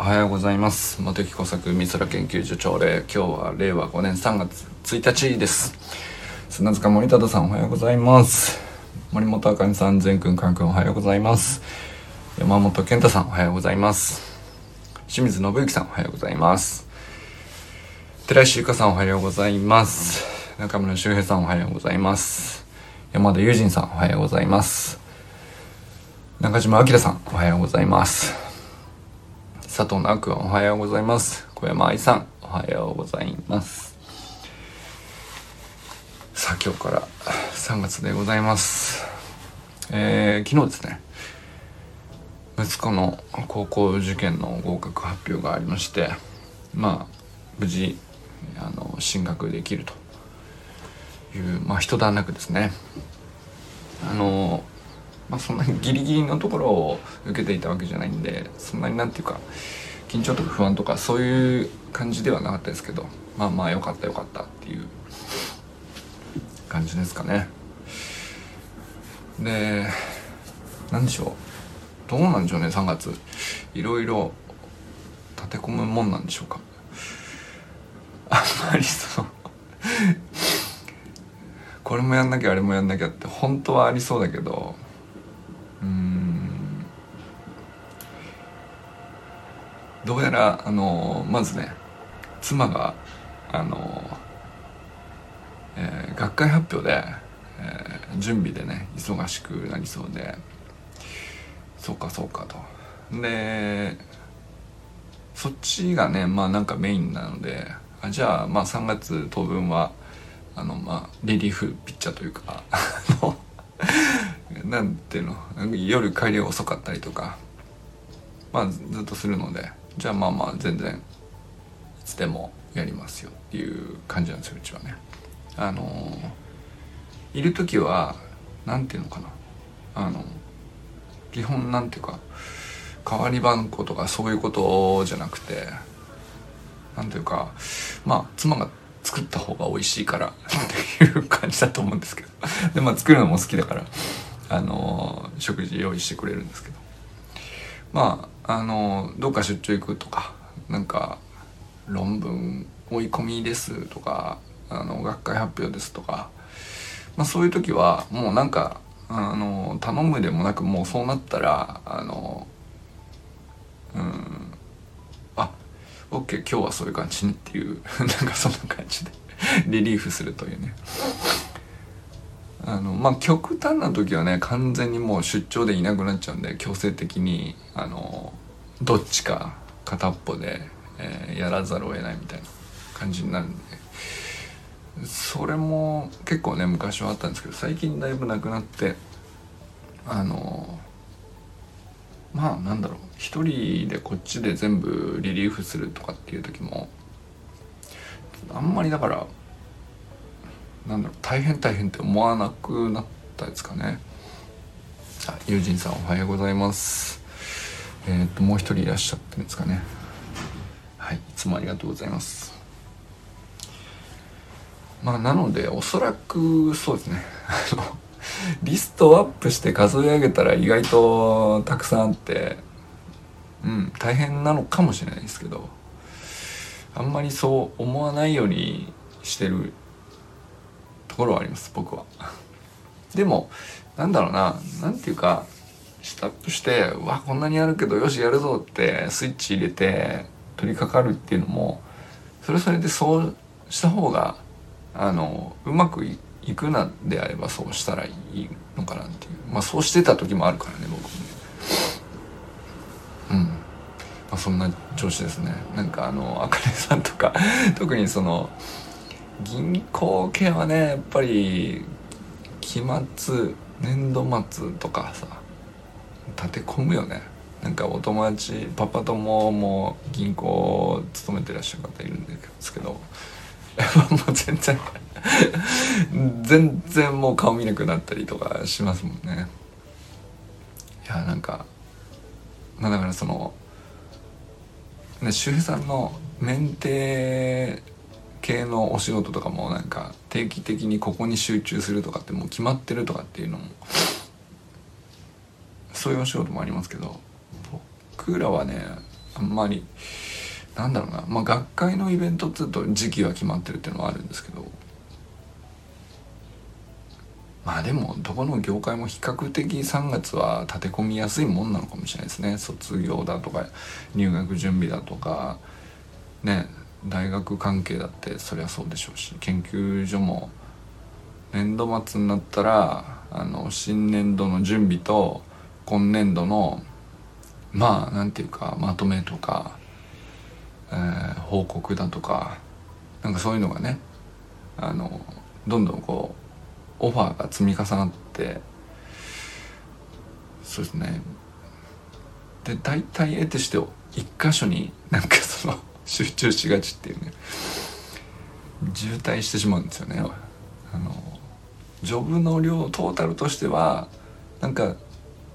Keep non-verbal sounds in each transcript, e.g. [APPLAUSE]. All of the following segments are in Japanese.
おはようございます。茂木工作美空研究所長令。今日は令和5年3月1日です。砂塚森忠さんおはようございます。森本あかねさん全くんかんくんおはようございます。山本健太さんおはようございます。清水信之さんおはようございます。寺石ゆかさんおはようございます。中村修平さんおはようございます。山田友人さんおはようございます。中島明さんおはようございます。佐藤直君おはようございます。小山愛さんおはようございます。さあ今日から3月でございます。えー、昨日ですね息子の高校受験の合格発表がありましてまあ無事あの進学できるというまあ一段落ですね。あのそんなにギリギリのところを受けていたわけじゃないんでそんなになんていうか緊張とか不安とかそういう感じではなかったですけどまあまあよかったよかったっていう感じですかね。で何でしょう。どうなんでしょうね3月。いろいろ立て込むもんなんでしょうか。あんまりそのこれもやんなきゃあれもやんなきゃって本当はありそうだけどうん。どうやらあのまずね妻があの、えー、学会発表で、えー、準備でね忙しくなりそうでそうかそうかと。でそっちがねまあなんかメインなのであじゃあまあ3月当分はあのまあリリーフピッチャーというかなんていうの？夜帰りが遅かったりとか。まあずっとするので。じゃあまあまあ全然いつでもやりますよっていう感じなんですようちはね。あのいる時はなんていうのかな。あの基本なんていうか代わり番号とかそういうことじゃなくてなんていうかまあ妻が作った方が美味しいからっていう感じだと思うんですけど。でまあ作るのも好きだから。あの食事用意してくれるんですけど。まああのどっか出張行くとかなんか論文追い込みですとかあの学会発表ですとか、まあ、そういう時はもうなんかあの頼むでもなくもうそうなったらあのうんあオッケー今日はそういう感じねっていう [LAUGHS] なんかそんな感じでリリーフするというね。あのまあ極端な時はね完全にもう出張でいなくなっちゃうんで強制的にあのどっちか片っぽで、えー、やらざるを得ないみたいな感じになるんで。それも結構ね昔はあったんですけど最近だいぶなくなってあのまあなんだろう一人でこっちで全部リリーフするとかっていう時もあんまりだからなんだろう大変大変って思わなくなったですかね。あ友人さんおはようございます。えっ、ともう一人いらっしゃってるんですかね。はいいつもありがとうございます。まあなのでおそらくそうですね。リストアップして数え上げたら意外とたくさんあってうん大変なのかもしれないですけどあんまりそう思わないようにしてるころはあります僕は。でもなんだろうな何ていうかスタップして「わこんなにやるけどよしやるぞ」ってスイッチ入れて取り掛かるっていうのもそれそれでそうした方があのうまくいくなであればそうしたらいいのかなっていう。まあそうしてた時もあるからね僕もね。うん。まあそんな調子ですね。なんかあのあかねさんとか [LAUGHS] 特にその銀行系はねやっぱり期末年度末とかさ立て込むよね。なんかお友達パパ友も銀行勤めてらっしゃる方いるんですけどやっぱもう全然 [LAUGHS] 全然もう顔見なくなったりとかしますもんね。いやなんかまあだからそのね周平さんのメンテ系のお仕事とかもなんか定期的にここに集中するとかってもう決まってるとかっていうのもそういうお仕事もありますけど僕らはねあんまりなんだろうなまあ学会のイベントっていうと時期は決まってるっていうのはあるんですけどまあでもどこの業界も比較的3月は立て込みやすいもんなのかもしれないですね。卒業だとか入学準備だとかね大学関係だってそりゃそうでしょうし研究所も年度末になったらあの新年度の準備と今年度のまあなんていうかまとめとか、えー、報告だとかなんかそういうのがねあのどんどんこうオファーが積み重なってそうですね。で大体得てして一箇所になんかその集中しがちっていうね。渋滞してしまうんですよね。あのジョブの量トータルとしてはなんか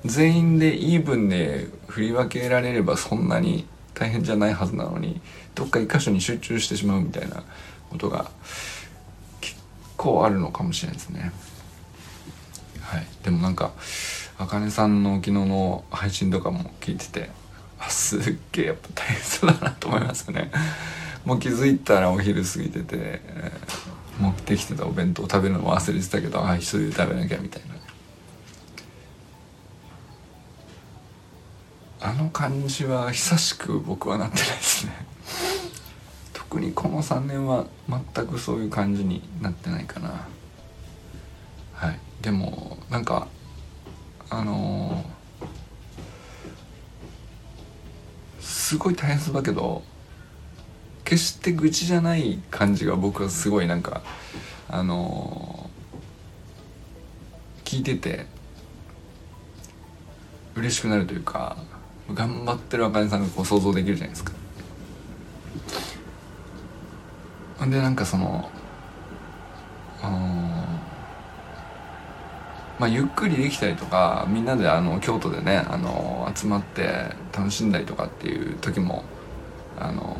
全員でイーブンで振り分けられればそんなに大変じゃないはずなのにどっか一箇所に集中してしまうみたいなことが結構あるのかもしれないですね。はい。でもなんかあかねさんの昨日の配信とかも聞いててあすっげえやっぱ大変そうだなと思いますね。もう気づいたらお昼過ぎてて、えー、持ってきてたお弁当食べるのも忘れてたけどあ一人で食べなきゃみたいな。あの感じは久しく僕はなってないですね。特にこの3年は全くそういう感じになってないかな。はい。でもなんかあのーすごい大変そうだけど決して愚痴じゃない感じが僕はすごいなんかあのー、聞いてて嬉しくなるというか頑張ってるあかねさんがこう想像できるじゃないですか。でなんかそのあのーまあ、ゆっくりできたりとかみんなであの京都でねあの集まって楽しんだりとかっていう時もあの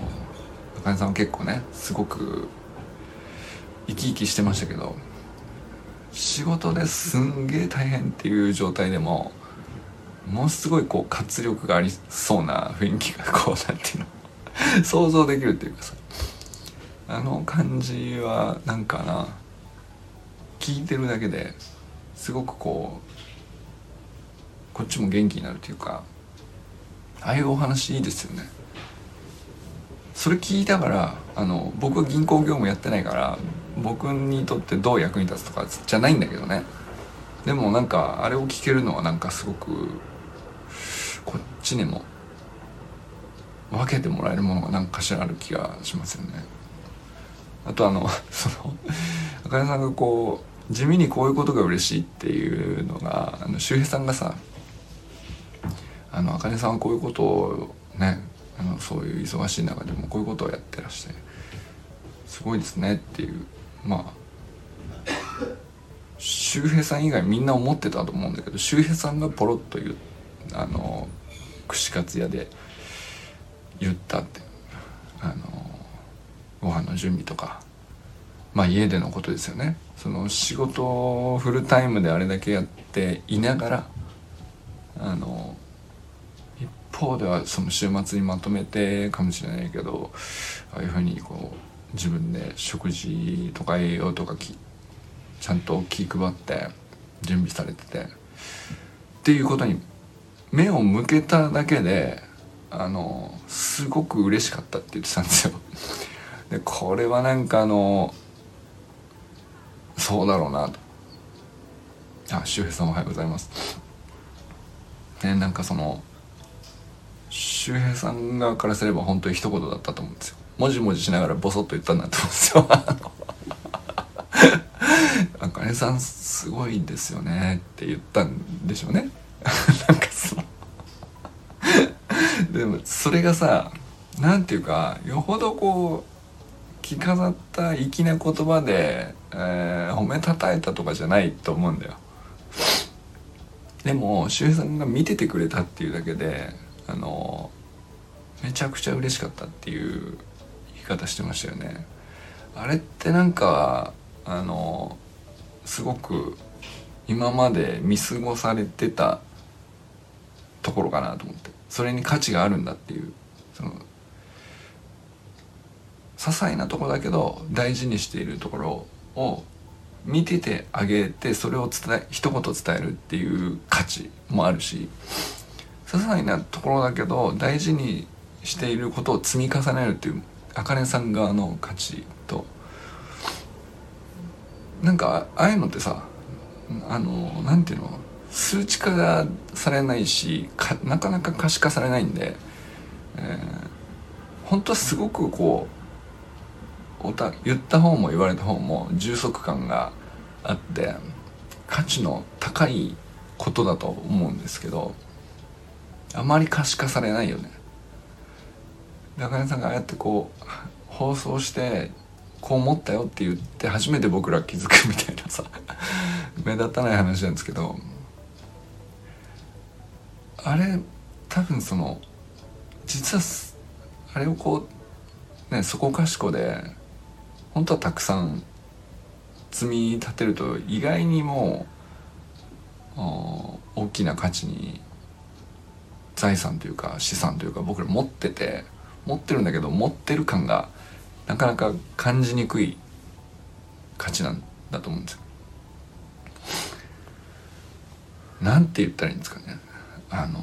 茜さんは結構ねすごく生き生きしてましたけど仕事ですんげえ大変っていう状態でもものすごいこう活力がありそうな雰囲気がこうなんていうの想像できるっていうかさあの感じはなんかな聞いてるだけですごくこうこっちも元気になるというかああいうお話いいですよね。それ聞いたからあの僕は銀行業務やってないから僕にとってどう役に立つとかじゃないんだけどね。でもなんかあれを聞けるのはなんかすごくこっちにも分けてもらえるものが何かしらある気がしますよね。あとあのそのあかねさんがこう地味にこういうことが嬉しいっていうのがあの周平さんがさあの茜さんはこういうことをねあのそういう忙しい中でもこういうことをやってらしてすごいですねっていうまあ周平さん以外みんな思ってたと思うんだけど周平さんがポロッと言うあの串カツ屋で言ったってあのご飯の準備とかまあ家でのことですよね。その仕事をフルタイムであれだけやっていながらあの一方ではその週末にまとめてかもしれないけどああいうふうにこう自分で食事とか栄養とかきちゃんと気配って準備されててっていうことに目を向けただけであのすごく嬉しかったって言ってたんですよ。でこれはなんかあのそうだろうな。とあ周平さんおはようございます。ねなんかその周平さん側からすれば本当に一言だったと思うんですよ。もじもじしながらボソッと言ったんだと思うんですよ。[LAUGHS] あかねさんすごいんですよねって言ったんでしょうね。[LAUGHS] なんかそのでもそれがさなんていうかよほどこう着飾った粋な言葉で、えー、褒めたたえたとかじゃないと思うんだよ。でも周平さんが見ててくれたっていうだけであのめちゃくちゃ嬉しかったっていう言い方してましたよね。あれってなんかあのすごく今まで見過ごされてたところかなと思って。それに価値があるんだっていうその些細なとこだけど大事にしているところを見ててあげてそれを伝え一言伝えるっていう価値もあるし些細なところだけど大事にしていることを積み重ねるっていうあかねさん側の価値となんかああいうのってさあのなんていうの数値化されないしなかなか可視化されないんで、えー、本当はすごくこうおた言った方も言われた方も充足感があって価値の高いことだと思うんですけどあまり可視化されないよね。中根さんがああやってこう放送してこう思ったよって言って初めて僕ら気づくみたいなさ目立たない話なんですけどあれ多分その実はあれをこうねそこかしこで本当はたくさん積み立てると意外にも大きな価値に財産というか資産というか僕ら持ってて持ってるんだけど持ってる感がなかなか感じにくい価値なんだと思うんですよ。なんて言ったらいいんですかね。あの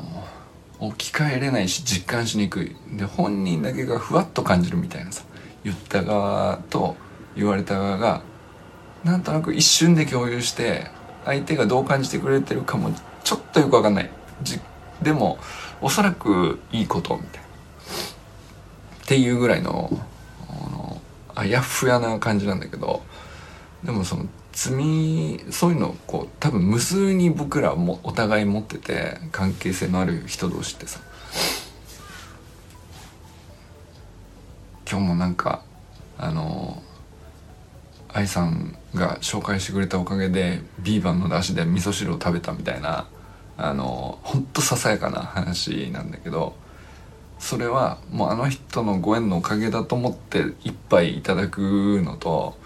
置き換えれないし実感しにくいで本人だけがふわっと感じるみたいなさ言った側と言われた側がなんとなく一瞬で共有して相手がどう感じてくれてるかもちょっとよくわかんない。でもおそらくいいことみたいな。っていうぐらいのあやふやな感じなんだけどでもその積みそういうのをこう多分無数に僕らもお互い持ってて関係性のある人同士ってさ今日もなんかあの愛さんが紹介してくれたおかげでビーバンの出汁で味噌汁を食べたみたいなあのほんとささやかな話なんだけどそれはもうあの人のご縁のおかげだと思って一杯いただくのと、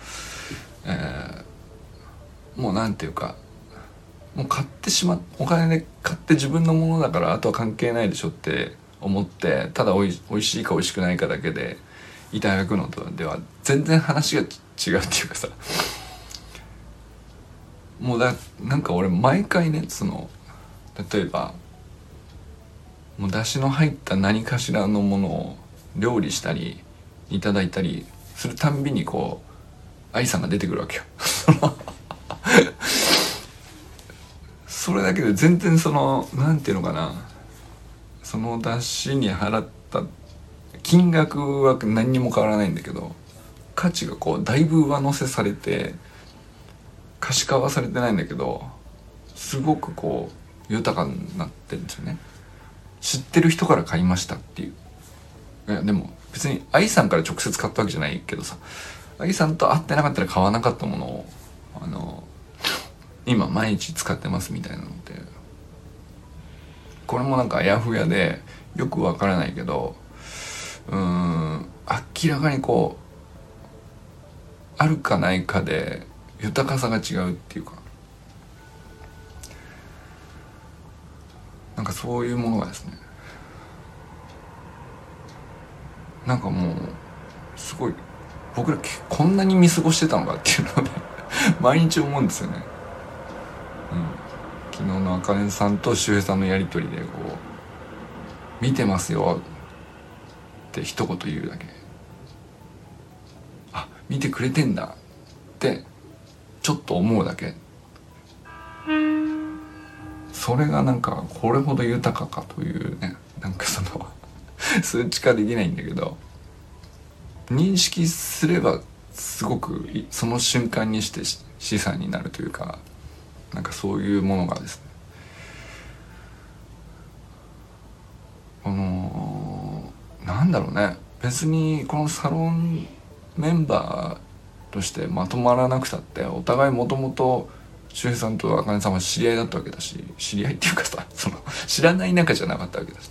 えー、もうなんていうかもう買ってしまお金で買って自分のものだからあとは関係ないでしょって思ってただおいおいしいかおいしくないかだけでいただくのとでは全然話が違うっていうかさ。もうだなんか俺毎回ねその例えばもう出汁の入った何かしらのものを料理したりいただいたりするたんびにこう愛さんが出てくるわけよ。[LAUGHS] それだけで全然その何て言うのかな。その出汁に払った金額は何にも変わらないんだけど価値がこうだいぶ上乗せされて可視化はされてないんだけどすごくこう豊かになってるんですよね。知ってる人から買いましたっていう。いやでも別に愛さんから直接買ったわけじゃないけどさ愛さんと会ってなかったら買わなかったものをあの今毎日使ってますみたいなのでこれもなんかあやふやでよくわからないけどうん。明らかにこうあるかないかで豊かさが違うっていうか。なんかそういうものがですね。なんかもうすごい僕らこんなに見過ごしてたのかっていうので [LAUGHS] 毎日思うんですよね。うん、昨日のあかねさんと周平さんのやり取りでこう「見てますよ」って一言言うだけ。あ見てくれてんだってちょっと思うだけ。それがなんかこれほど豊かかというねなんかその [LAUGHS] 数値化できないんだけど認識すればすごくその瞬間にして資産になるというかなんかそういうものがですね。あのなんだろうね。別にこのサロンメンバーとしてまとまらなくたってお互いもともと周平さんと茜さんは知り合いだったわけだし知り合いっていうかさ [LAUGHS] その知らない仲じゃなかったわけだし。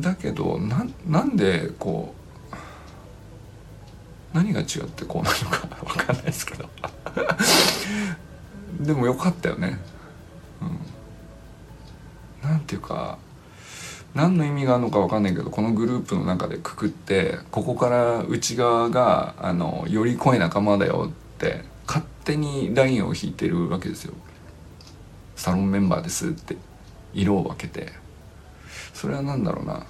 だけどななんでこう何が違ってこうなるのか [LAUGHS] 分かんないですけど。でもよかったよね。うん。なんていうか何の意味があるのか分かんないけどこのグループの中でくくってここから内側があのより濃い仲間だよって勝手にラインを引いてるわけですよ。サロンメンバーですって色を分けて。それは何だろうな。うん。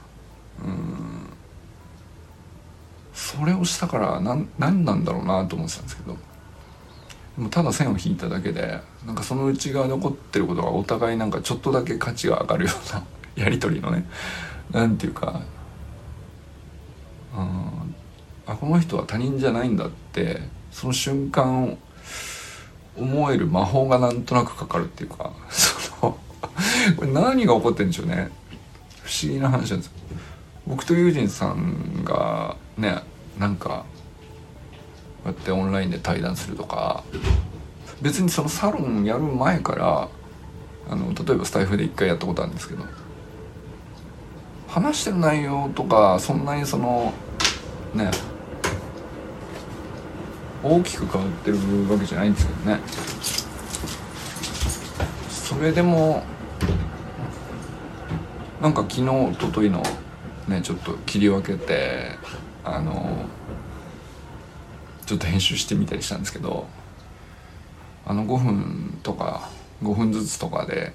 それをしたから何何なんだろうなと思ってたんですけど。もただ線を引いただけでなんかその内側に起こってることがお互いなんかちょっとだけ価値が上がるようなやり取りのね。なんていうかうんあこの人は他人じゃないんだってその瞬間を思える魔法がなんとなくかかるっていうか [LAUGHS] そのこれ何が起こってんでしょうね。不思議な話なんです僕とユージンさんがねなんかこうやってオンラインで対談するとか別にそのサロンやる前からあの例えばスタイフで一回やったことあるんですけど話してる内容とかそんなにそのね大きく変わってるわけじゃないんですけどね。それでもなんか昨日一昨日のねちょっと切り分けてあのちょっと編集してみたりしたんですけどあの5分とか5分ずつとかで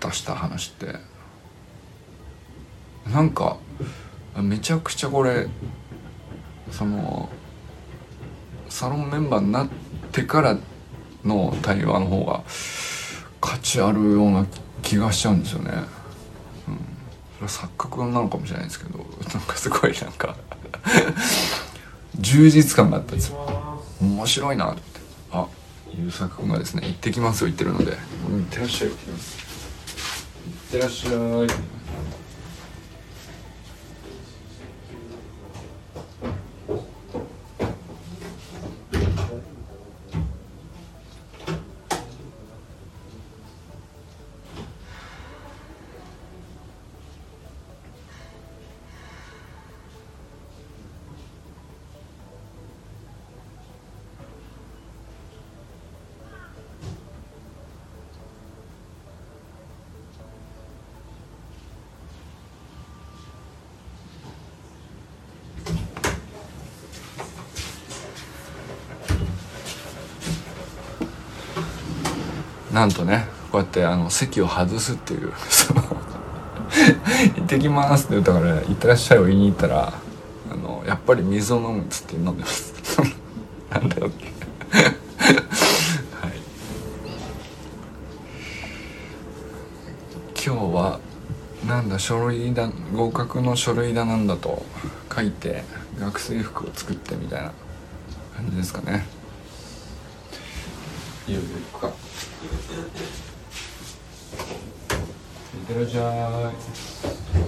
出した話ってなんかめちゃくちゃこれそのサロンメンバーになってからの対話の方が価値あるような気がしちゃうんですよね。うん、それは錯覚なのかもしれないですけどなんかすごいなんか充実感があったんですよ。面白いなって。あ優作君がですね「行ってきます」よ言ってるので「行ってらっしゃい」行ってらっしゃい。なんとねこうやってあの席を外すっていう [LAUGHS] 行ってきますって言ったから行ってらっしゃいを言いに行ったらあのやっぱり水を飲むっつって飲んでます。[LAUGHS] なんだよって。[LAUGHS] はい。今日はなんだ書類だ合格の書類だなんだと書いて学生服を作ってみたいな感じですかね。ゆうべ行くか。いってらっしゃい。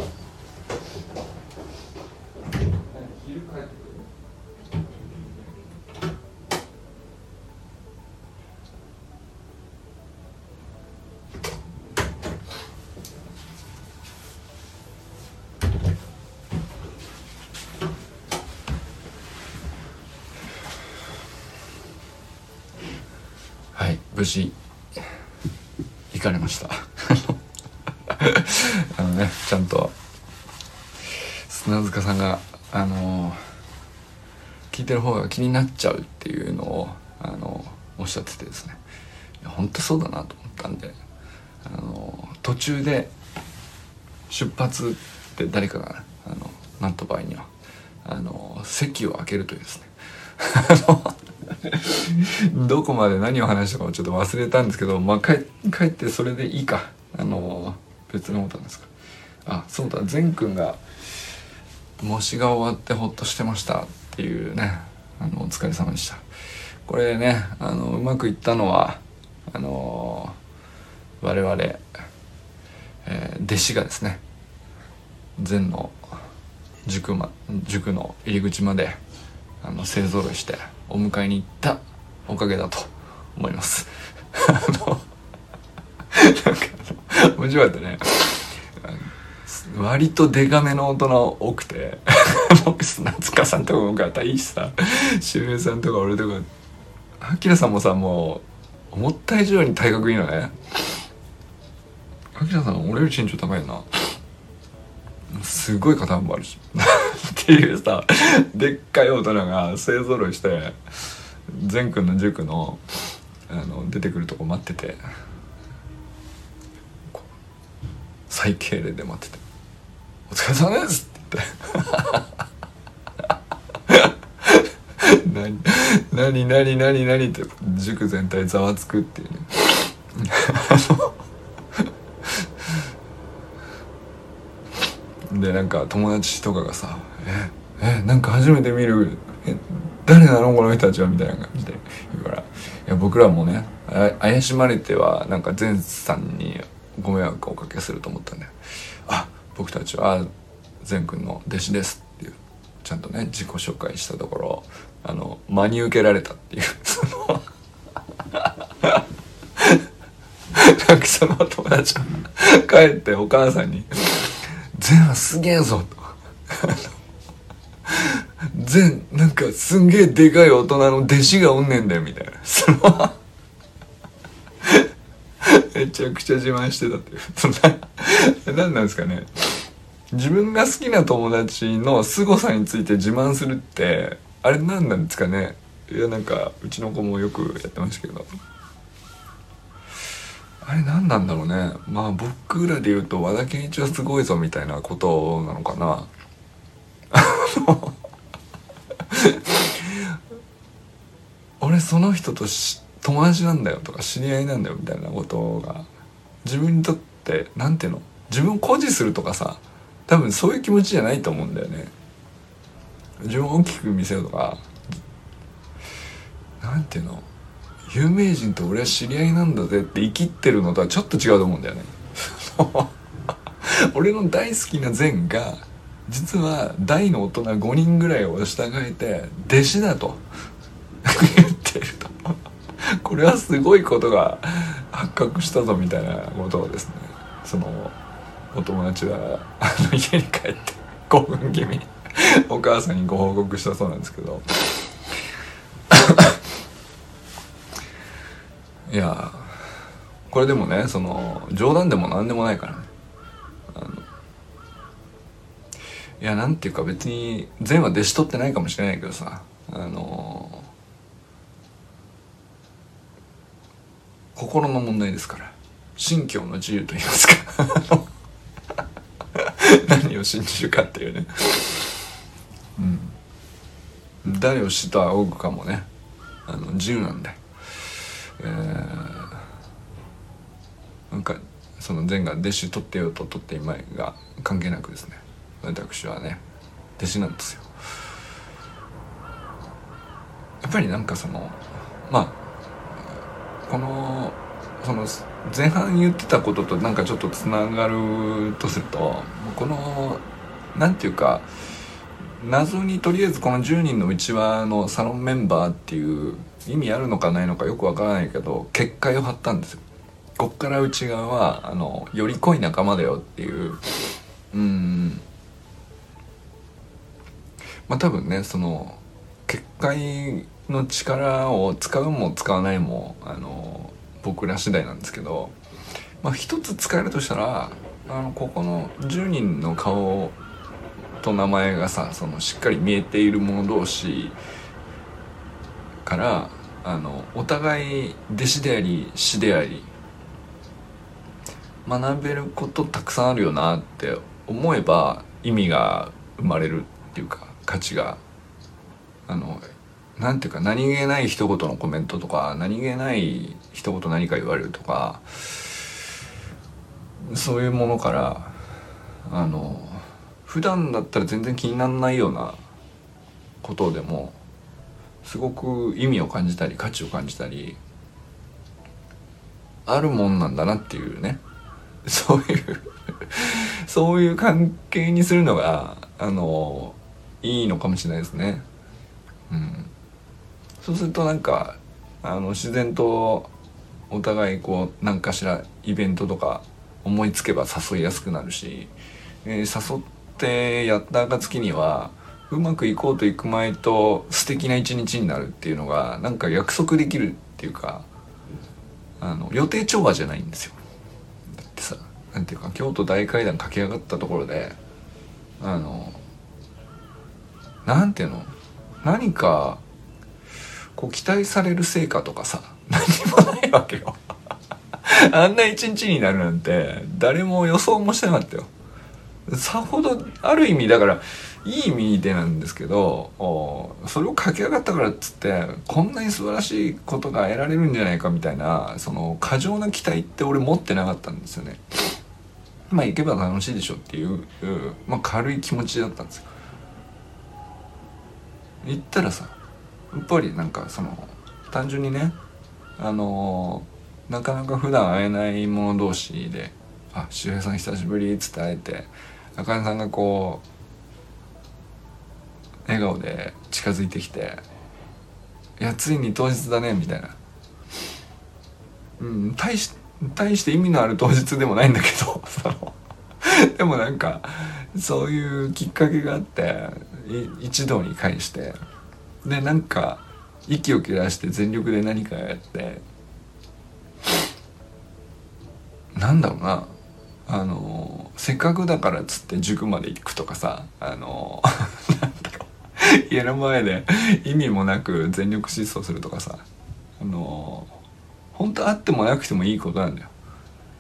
無事行かれました。[LAUGHS] あのねちゃんと砂塚さんがあの聞いてる方が気になっちゃうっていうのをあのおっしゃっててですね。いや本当そうだなと思ったんであの途中で出発って誰かがあのなんと場合にはあの席を開けるというですね。[LAUGHS] どこまで何を話したかをちょっと忘れたんですけどまあ帰帰ってそれでいいか。あの別のことなんですか。あそうだ。善くんが模試が終わってほっとしてましたっていうね。あのお疲れ様でした。これねあのうまくいったのはあの我々、えー、弟子がですね禅の塾,、ま、塾の入り口まであの勢ぞろいしてお迎えに行ったおかげだと思います。あのなんか面白かったね。割とデカめの大人多くて砂塚さんとかもがた。いいしさ周平さんとか俺とか。あきらさんもさもう思った以上に体格いいのね。あきらさん俺より身長高いな。すごい肩もあるし。ていうさでっかい大人が勢ぞろいして善くんの塾のあの出てくるとこ待ってて最敬礼で待ってて「お疲れ様です!」って言って何何何何何って塾全体ざわつくっていうねでなんか友達とかがさ「ええなんか初めて見る。え誰なのこの人たちは」みたいな感じで。言うから。いや僕らもね怪しまれてはなんか前さんにご迷惑をおかけすると思ったんで「あ僕たちは善くんの弟子です」っていう。ちゃんとね自己紹介したところあの真に受けられたっていう。そのなんかその友達が帰ってお母さんに「善はすげえぞ」と。全なんかすんげえでかい大人の弟子がおんねんだよみたいな。そのめちゃくちゃ自慢してたっていう。そんな何なんですかね。自分が好きな友達の凄さについて自慢するってあれ何なんですかね。いやなんかうちの子もよくやってましたけど。あれ何なんだろうね。まあ僕らで言うと和田健一はすごいぞみたいなことなのかな。[LAUGHS] 俺その人と友達なんだよとか知り合いなんだよみたいなことが自分にとって何ていうの？自分を誇示するとかさ多分そういう気持ちじゃないと思うんだよね。自分を大きく見せるとか。何ていうの？有名人と俺は知り合いなんだぜって生きってるのとはちょっと違うと思うんだよね。[LAUGHS] 俺の大好きな善が実は大の大人5人ぐらいを従えて弟子だと。[LAUGHS] 言ってると。これはすごいことが発覚したぞみたいなことをですね。そのお友達はあの家に帰って [LAUGHS] 興奮気味にお母さんにご報告したそうなんですけど。[COUGHS] いやこれでもねその冗談でも何でもないからね。いやなんていうか別に善は弟子取ってないかもしれないけどさあの心の問題ですから。信教の自由と言いますか。[LAUGHS] 何を信じるかっていうね。うん。誰を死と仰ぐかもね。あの自由なんでえー、なんかその善が弟子取ってようと取っていまいが関係なくですね。私はね弟子なんですよ。やっぱりなんかそのまあこのその前半言ってたこととなんかちょっとつながるとするとこのなんていうか謎にとりあえずこの10人のうちわのサロンメンバーっていう意味あるのかないのかよくわからないけど結界を張ったんですよ。こっから内側はあのより濃い仲間だよっていううんまあ多分ねその結界の力を使うも使わないもあの僕ら次第なんですけど、まあ、一つ使えるとしたらあのここの10人の顔と名前がさそのしっかり見えている者同士からあのお互い弟子であり師であり学べることたくさんあるよなって思えば意味が生まれるっていうか価値があのなんていうか何気ない一言のコメントとか何気ない一言何か言われるとかそういうものからあの普段だったら全然気にならないようなことでもすごく意味を感じたり価値を感じたりあるもんなんだなっていうね。そういうそういう関係にするのがあのいいのかもしれないですね。うん、そうするとなんかあの自然とお互いこう何かしらイベントとか思いつけば誘いやすくなるし、えー、誘ってやった暁にはうまくいこうといく前と素敵な一日になるっていうのがなんか約束できるっていうかあの予定調和じゃないんですよ。だってさなんていうか京都大階段駆け上がったところであのなんていうの？何かこう期待される成果とかさ [LAUGHS] 何もないわけよ。[LAUGHS] あんな一日になるなんて誰も予想もしてなかったよ。さほどある意味だからいい意味でなんですけどそれを駆け上がったからっつってこんなに素晴らしいことが得られるんじゃないかみたいなその過剰な期待って俺持ってなかったんですよね。まあ行けば楽しいでしょっていう、まあ、軽い気持ちだったんですよ。行ったらさやっぱりなんかその単純にねあのー、なかなか普段会えない者同士で「あ周平さん久しぶり」っつって会えてあかねさんがこう笑顔で近づいてきて「いやついに当日だね」みたいな。うん大し大して意味のある当日でもないんだけどそのでもなんかそういうきっかけがあって一堂に会してでなんか息を切らして全力で何かやってなんだろうなあのせっかくだからっつって塾まで行くとかさあの家の前で意味もなく全力疾走するとかさあの本当あってもなくてもいいことなんだよ。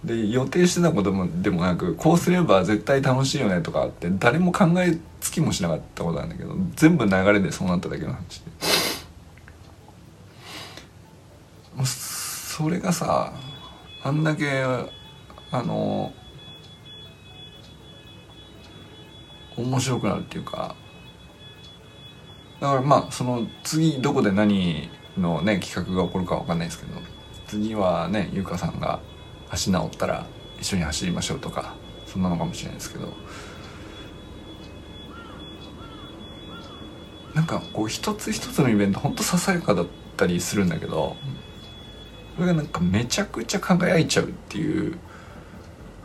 で予定してたこともでもなくこうすれば絶対楽しいよねとかって誰も考えつきもしなかったことなんだけど全部流れでそうなっただけの話で。それがさあんだけあの面白くなるっていうかだからまあその次どこで何のね企画が起こるか分かんないですけど次はね優香さんが足治ったら一緒に走りましょうとかそんなのかもしれないですけど。なんかこう一つ一つのイベントほんとささやかだったりするんだけどそれがなんかめちゃくちゃ輝いちゃうっていう、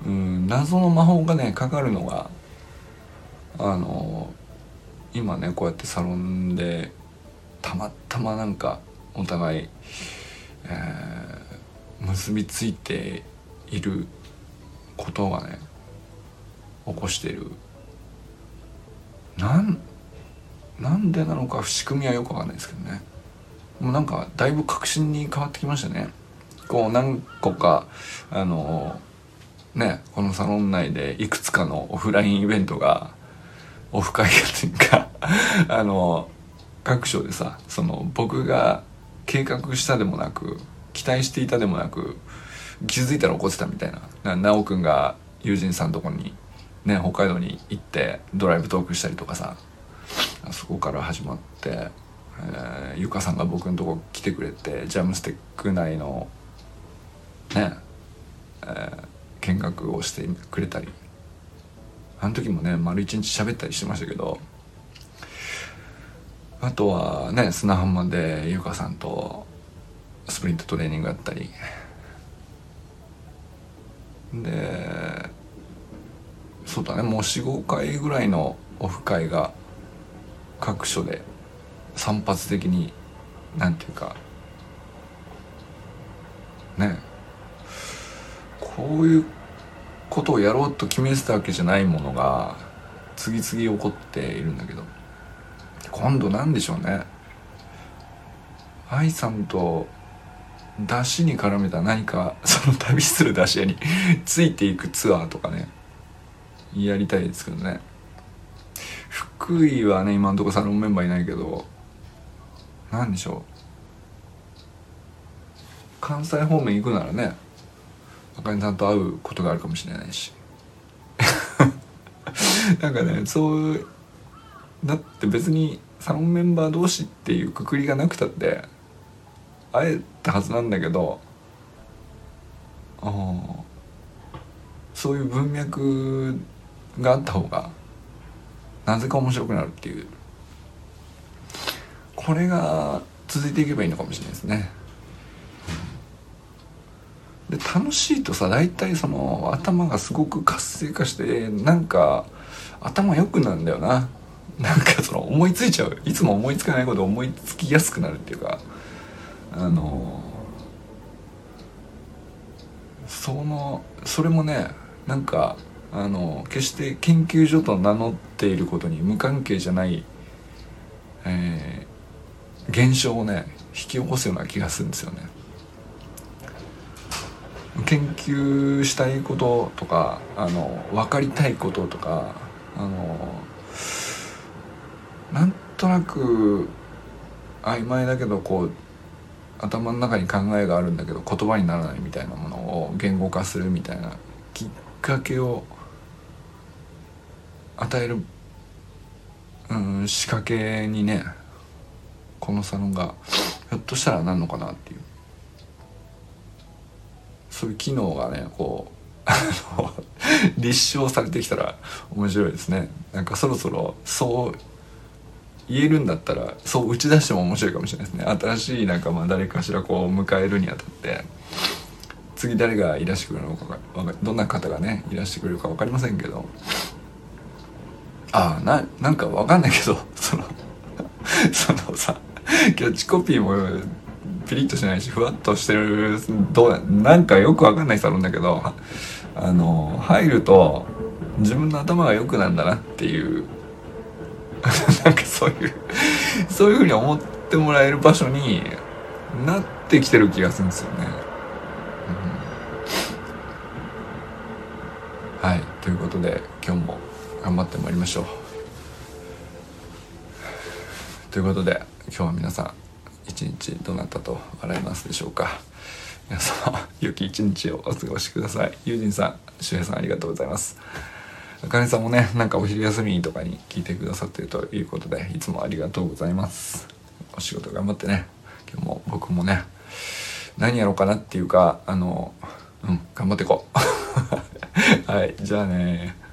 うん、謎の魔法がねかかるのがあの今ねこうやってサロンでたまたまなんかお互い、えー、結びついていることがね起こしている。なんなんでなのか仕組みはよくわかんないですけどね。もうなんかだいぶ確信に変わってきましたね。こう何個かあのねこのサロン内でいくつかのオフラインイベントがオフ会というか [LAUGHS] あの各所でさその僕が計画したでもなく期待していたでもなく気づいたら怒ってたみたいな。奈くんが友人さんとこにね北海道に行ってドライブトークしたりとかさそこから始まって、えー、ゆかさんが僕のとこ来てくれてジャムステック内のね、えー、見学をしてくれたり。あの時もね丸一日喋ったりしてましたけどあとはね砂浜でゆかさんとスプリントトレーニングやったり。でそうだねもう45回ぐらいのオフ会が各所で散発的になんていうかねこういうことをやろうと決めてたわけじゃないものが次々起こっているんだけど今度何でしょうね。愛さんと出汁に絡めた何か [LAUGHS] その旅する出汁屋に [LAUGHS] ついていくツアーとかね。やりたいですけどね。福井はね今んとこサロンメンバーいないけど何でしょう。関西方面行くならねあかねさんと会うことがあるかもしれないし。[LAUGHS] なんかねそうだって別にサロンメンバー同士っていうくくりがなくたって会えたはずなんだけどあそういう文脈があった方がなぜか面白くなるっていう。これが続いていけばいいのかもしれないですね。で楽しいとさ大体その頭がすごく活性化してなんか頭良くなんだよな。なんかその思いついちゃう。いつも思いつかないこと思いつきやすくなるっていうか。あのそのそれもねなんかあの決して研究所と名乗っていることに無関係じゃない、えー、現象をね引き起こすような気がするんですよね。研究したいこととかあの分かりたいこととかあのなんとなく曖昧だけどこう頭の中に考えがあるんだけど言葉にならないみたいなものを言語化するみたいなきっかけを与える、うん、仕掛けにねこのサロンがひょっとしたらなんのかなっていう。そういう機能がねこう [LAUGHS] 立証されてきたら面白いですね。なんかそろそろそう言えるんだったらそう打ち出しても面白いかもしれないですね。新しいなんかまあ誰かしらこう迎えるにあたって次誰がいらしてくるのかどんな方がねいらしてくれるか分かりませんけどああななんか分かんないけど [LAUGHS] その [LAUGHS] そのさキャッチコピーもピリッとしないしふわっとしてるどうなんかよく分かんないサロンだけどあの入ると自分の頭が良くなんだなっていう [LAUGHS] なんかそういうそういうふうに思ってもらえる場所になってきてる気がするんですよね。うん、はいということで今日も頑張ってまいりましょう。ということで今日は皆さん一日どなったと笑いますでしょうか皆様良き一日をお過ごしください。友人さん周平さんありがとうございます。あかねさんもねなんかお昼休みとかに聞いてくださってるということでいつもありがとうございます。お仕事頑張ってね。今日も僕もね何やろうかなっていうかあのうん頑張っていこう。[LAUGHS] はいじゃあね。